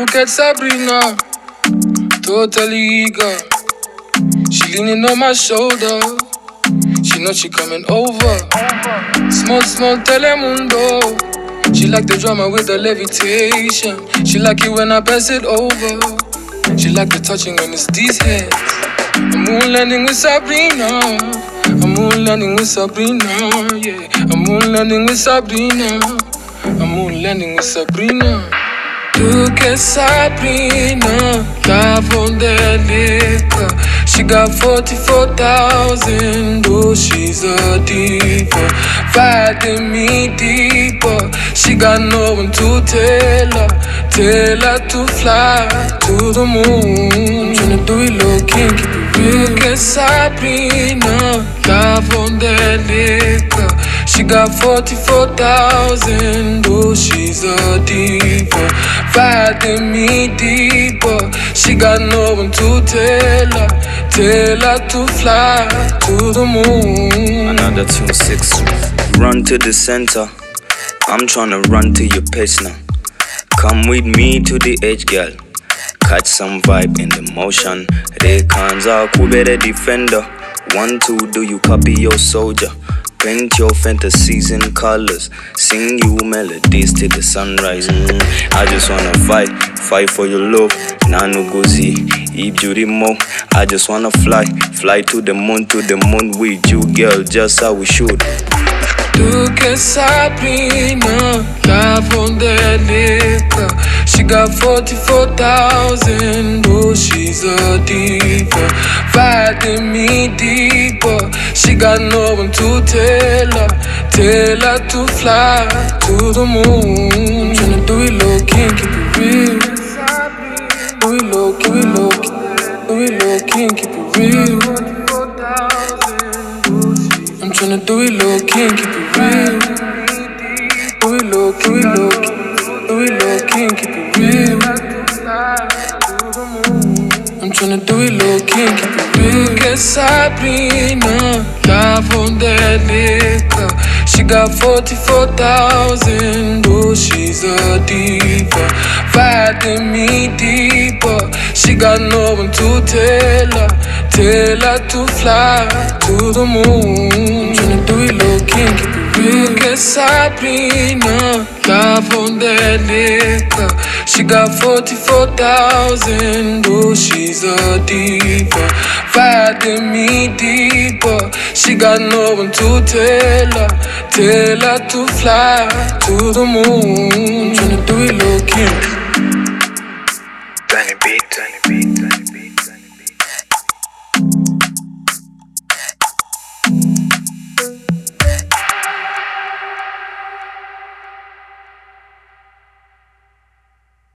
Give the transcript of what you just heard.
Look at Sabrina, totally eager. She leaning on my shoulder. She know she coming over. Small, small telemundo. She like the drama with the levitation. She like it when I pass it over. She like the touching when it's these hands. I'm moon landing with Sabrina. I'm moon landing with Sabrina. Yeah, I'm moon landing with Sabrina. I'm moon landing with Sabrina. Look at Sabrina, Lavondelica. She got 44,000, oh, she's a diva. Fighting me deeper, she got no one to tell her. Tell her to fly to the moon. Tryna do it low key, keep it real. Look at Sabrina, Lavondelica. She got 44,000, oh, she's a diva. Riding me deeper, she got no one to tell her. Tell her to fly to the moon. Another 2-6 Run to the center I'm tryna run to your pitch now Come with me to the edge girl Catch some vibe in the motion Rekanza kubere defender One, two, do you copy your soldier? Paint your fantasies in colors. Sing you melodies till the sunrise. Mm, I just wanna fight, fight for your love. Nanu gozi, ibjuri mo I just wanna fly, fly to the moon, to the moon with you girl Just how we should. Look at Sabrina, Lavondelica. She got 44,000, oh, she's a diva. Riding me deeper, she got no one to tell her. Tell her to fly to the moon. Tryna do it low key, and keep it real. Do it low key, it low key, do it low key, and keep it real. I'm tryna do it low key and keep it real. Do it low key, it low key, do it low key and keep it real. I'm tryna do it low key and keep it. Look at Sabrina, Lavondelica. She got 44,000, oh, she's a diva. Riding me deeper, she got no one to tell her. Tell her to fly to the moon. Tryna do it low key and keep it real. At Sabrina, Lavondelica. She got 44,000, oh, she's a diva. Riding me deeper, she got no one to tell her. Tell her to fly to the moon. Tryna do it low key.